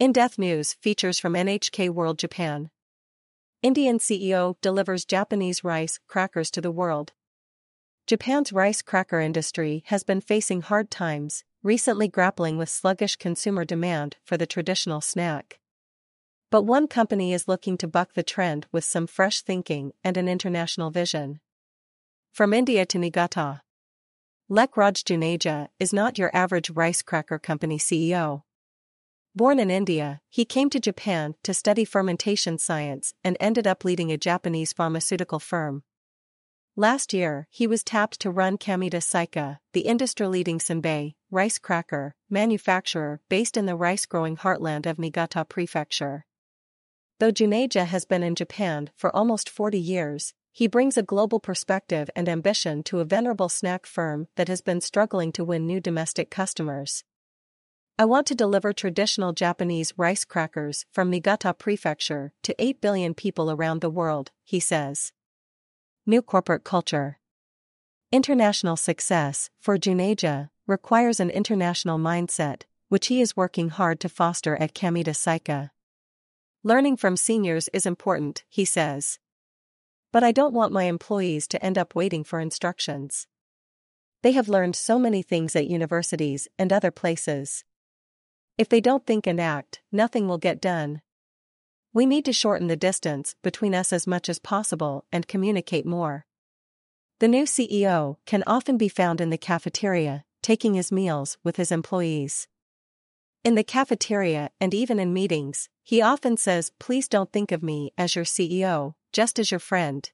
In Depth News features from NHK World Japan. Indian CEO delivers Japanese rice crackers to the world. Japan's rice cracker industry has been facing hard times, recently grappling with sluggish consumer demand for the traditional snack. But one company is looking to buck the trend with some fresh thinking and an international vision. From India to Niigata. Lekh Raj Juneja is not your average rice cracker company CEO. Born in India, he came to Japan to study fermentation science and ended up leading a Japanese pharmaceutical firm. Last year, he was tapped to run Kameda Seika, the industry-leading senbei, rice cracker, manufacturer based in the rice-growing heartland of Niigata Prefecture. Though Juneja has been in Japan for almost 40 years, he brings a global perspective and ambition to a venerable snack firm that has been struggling to win new domestic customers. I want to deliver traditional Japanese rice crackers from Niigata Prefecture to 8 billion people around the world, he says. New corporate culture. International success, for Juneja, requires an international mindset, which he is working hard to foster at Kameda Seika. Learning from seniors is important, he says. But I don't want my employees to end up waiting for instructions. They have learned so many things at universities and other places. If they don't think and act, nothing will get done. We need to shorten the distance between us as much as possible and communicate more. The new CEO can often be found in the cafeteria, taking his meals with his employees. In the cafeteria and even in meetings, he often says, Please don't think of me as your CEO, just as your friend.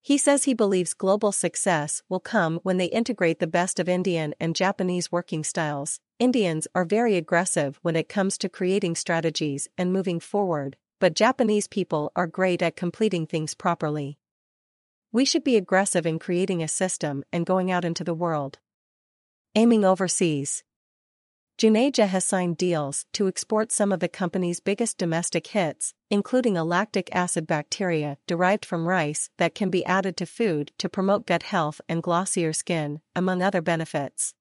He says he believes global success will come when they integrate the best of Indian and Japanese working styles. Indians are very aggressive when it comes to creating strategies and moving forward, but Japanese people are great at completing things properly. We should be aggressive in creating a system and going out into the world. Aiming overseas. Juneja has signed deals to export some of the company's biggest domestic hits, including a lactic acid bacteria derived from rice that can be added to food to promote gut health and glossier skin, among other benefits.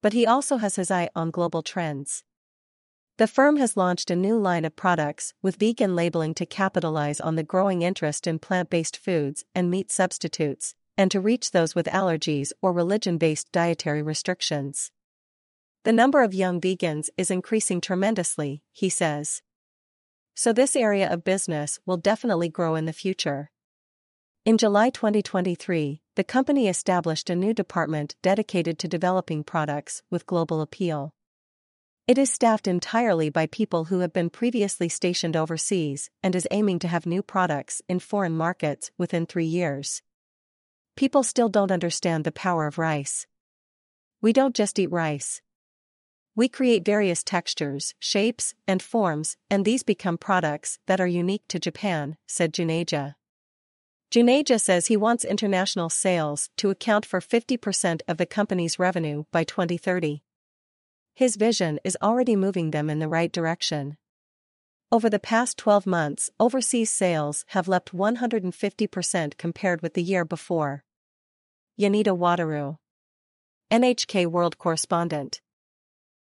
But he also has his eye on global trends. The firm has launched a new line of products with vegan labeling to capitalize on the growing interest in plant based foods and meat substitutes, and to reach those with allergies or religion based dietary restrictions. The number of young vegans is increasing tremendously, he says. So this area of business will definitely grow in the future. In July 2023, the company established a new department dedicated to developing products with global appeal. It is staffed entirely by people who have been previously stationed overseas and is aiming to have new products in foreign markets within three years. People still don't understand the power of rice. We don't just eat rice. We create various textures, shapes, and forms, and these become products that are unique to Japan, said Juneja. Juneja says he wants international sales to account for 50% of the company's revenue by 2030. His vision is already moving them in the right direction. Over the past 12 months, overseas sales have leapt 150% compared with the year before. Yanita Wataru, NHK World Correspondent